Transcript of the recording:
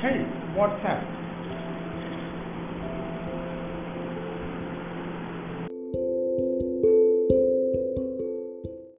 Hey, what's up?